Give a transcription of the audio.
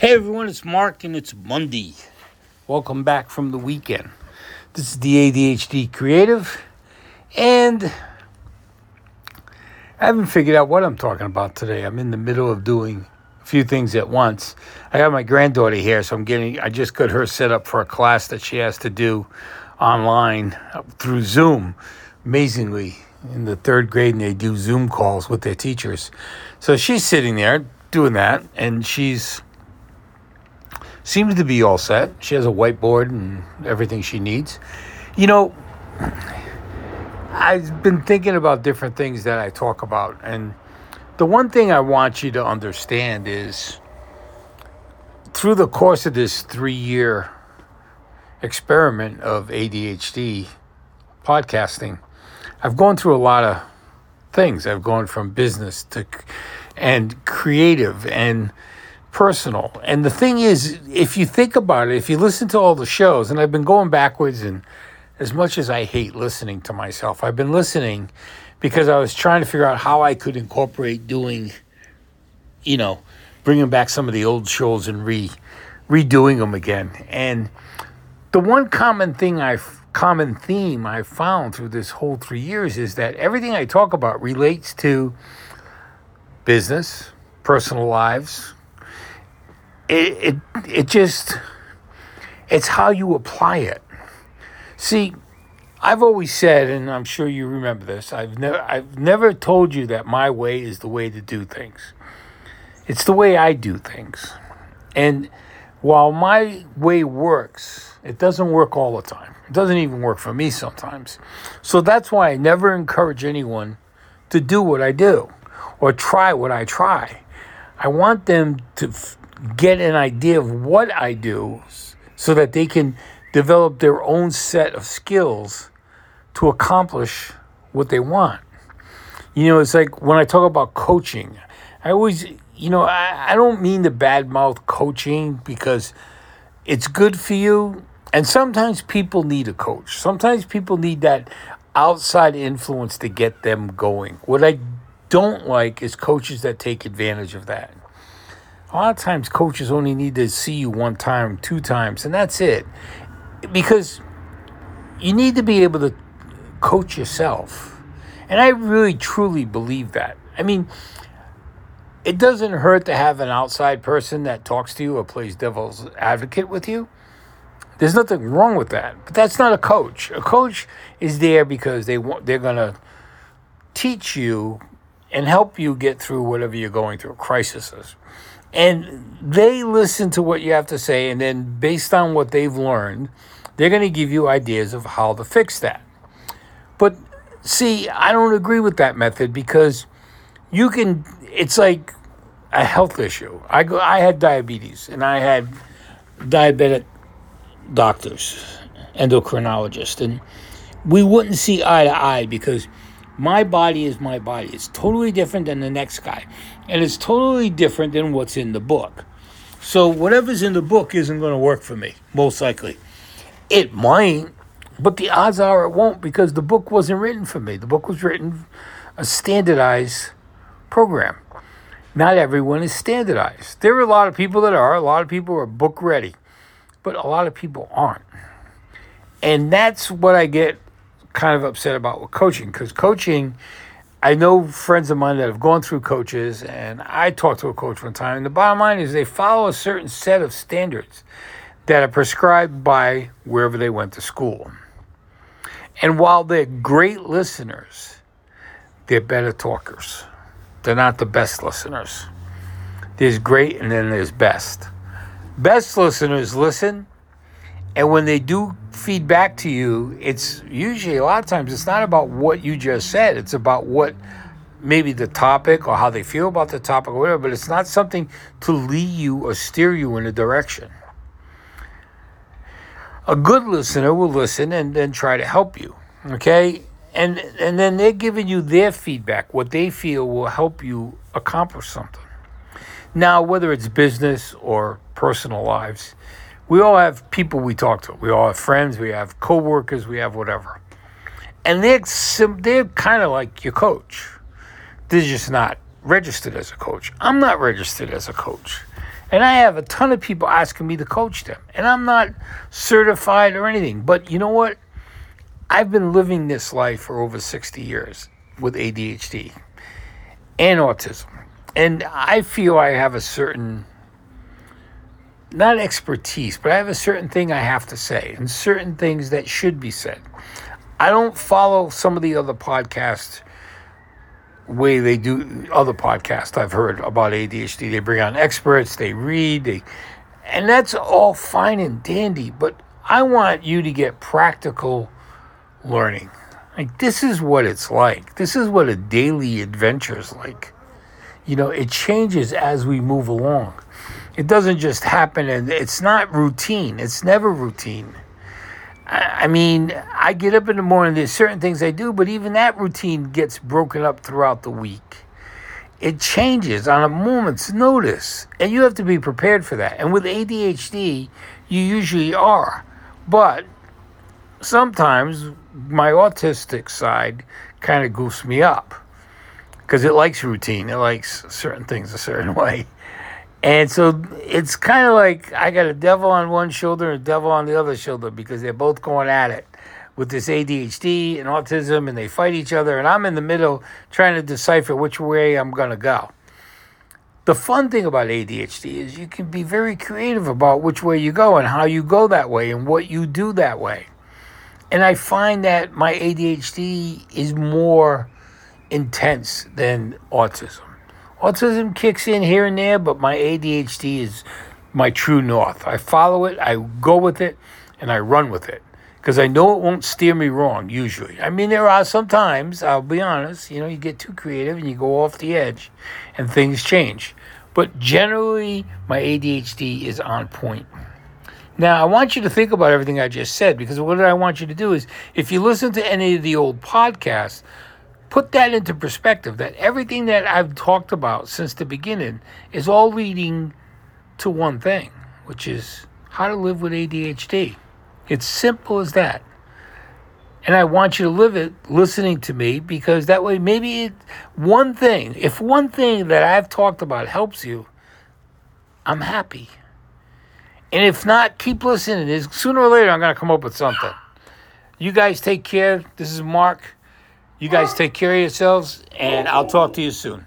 Hey everyone, it's Mark and it's Monday. Welcome back from the weekend. This is the ADHD Creative, and I haven't figured out what I'm talking about today. I'm in the middle of doing a few things at once. I got my granddaughter here, so I'm getting, I just got her set up for a class that she has to do online through Zoom. Amazingly, in the third grade, and they do Zoom calls with their teachers. So she's sitting there doing that, and she's seems to be all set. She has a whiteboard and everything she needs. You know, I've been thinking about different things that I talk about. And the one thing I want you to understand is through the course of this three year experiment of ADHD podcasting, I've gone through a lot of things. I've gone from business to and creative and personal. And the thing is, if you think about it, if you listen to all the shows, and I've been going backwards, and as much as I hate listening to myself, I've been listening because I was trying to figure out how I could incorporate doing, you know, bringing back some of the old shows and re redoing them again. And the one common thing I've common theme I've found through this whole three years is that everything I talk about relates to business, personal lives, it, it, it just, it's how you apply it. See, I've always said, and I'm sure you remember this, I've never, I've never told you that my way is the way to do things. It's the way I do things. And while my way works, it doesn't work all the time. It doesn't even work for me sometimes. So that's why I never encourage anyone to do what I do or try what I try. I want them to get an idea of what I do so that they can develop their own set of skills to accomplish what they want. You know, it's like when I talk about coaching, I always, you know, I, I don't mean to badmouth coaching because it's good for you. And sometimes people need a coach. Sometimes people need that outside influence to get them going. What I don't like is coaches that take advantage of that. A lot of times, coaches only need to see you one time, two times, and that's it. Because you need to be able to coach yourself. And I really, truly believe that. I mean, it doesn't hurt to have an outside person that talks to you or plays devil's advocate with you. There's nothing wrong with that. But that's not a coach. A coach is there because they want they're going to teach you and help you get through whatever you're going through, crises and they listen to what you have to say and then based on what they've learned they're going to give you ideas of how to fix that. But see i don't agree with that method because you can it's like a health issue. I go i had diabetes and i had diabetic doctors endocrinologists and we wouldn't see eye to eye because my body is my body. It's totally different than the next guy. And it's totally different than what's in the book. So whatever's in the book isn't going to work for me, most likely. It might, but the odds are it won't because the book wasn't written for me. The book was written a standardized program. Not everyone is standardized. There are a lot of people that are, a lot of people are book ready, but a lot of people aren't. And that's what I get kind of upset about with coaching because coaching, I know friends of mine that have gone through coaches, and I talked to a coach one time. And the bottom line is they follow a certain set of standards that are prescribed by wherever they went to school. And while they're great listeners, they're better talkers. They're not the best listeners. There's great and then there's best. Best listeners listen, and when they do feed back to you, it's usually a lot of times it's not about what you just said. It's about what maybe the topic or how they feel about the topic or whatever, but it's not something to lead you or steer you in a direction. A good listener will listen and then try to help you. Okay? And and then they're giving you their feedback, what they feel will help you accomplish something. Now, whether it's business or personal lives, we all have people we talk to. We all have friends, we have coworkers, we have whatever. And they're, they're kind of like your coach. They're just not registered as a coach. I'm not registered as a coach. And I have a ton of people asking me to coach them. And I'm not certified or anything. But you know what? I've been living this life for over 60 years with ADHD and autism. And I feel I have a certain, not expertise, but I have a certain thing I have to say and certain things that should be said. I don't follow some of the other podcasts way they do other podcasts I've heard about ADHD. They bring on experts, they read, they and that's all fine and dandy, but I want you to get practical learning. Like this is what it's like. This is what a daily adventure is like. You know, it changes as we move along. It doesn't just happen and it's not routine. It's never routine. I mean, I get up in the morning, there's certain things I do, but even that routine gets broken up throughout the week. It changes on a moment's notice, and you have to be prepared for that. And with ADHD, you usually are. But sometimes my autistic side kind of goofs me up because it likes routine, it likes certain things a certain way. And so it's kind of like I got a devil on one shoulder and a devil on the other shoulder because they're both going at it with this ADHD and autism and they fight each other. And I'm in the middle trying to decipher which way I'm going to go. The fun thing about ADHD is you can be very creative about which way you go and how you go that way and what you do that way. And I find that my ADHD is more intense than autism. Autism kicks in here and there, but my ADHD is my true north. I follow it, I go with it, and I run with it because I know it won't steer me wrong usually. I mean, there are sometimes, I'll be honest, you know, you get too creative and you go off the edge and things change. But generally, my ADHD is on point. Now, I want you to think about everything I just said because what I want you to do is if you listen to any of the old podcasts, put that into perspective that everything that I've talked about since the beginning is all leading to one thing, which is how to live with ADHD. It's simple as that. And I want you to live it listening to me because that way, maybe it, one thing, if one thing that I've talked about helps you, I'm happy. And if not, keep listening. Sooner or later, I'm going to come up with something. You guys take care. This is Mark. You guys take care of yourselves, and I'll talk to you soon.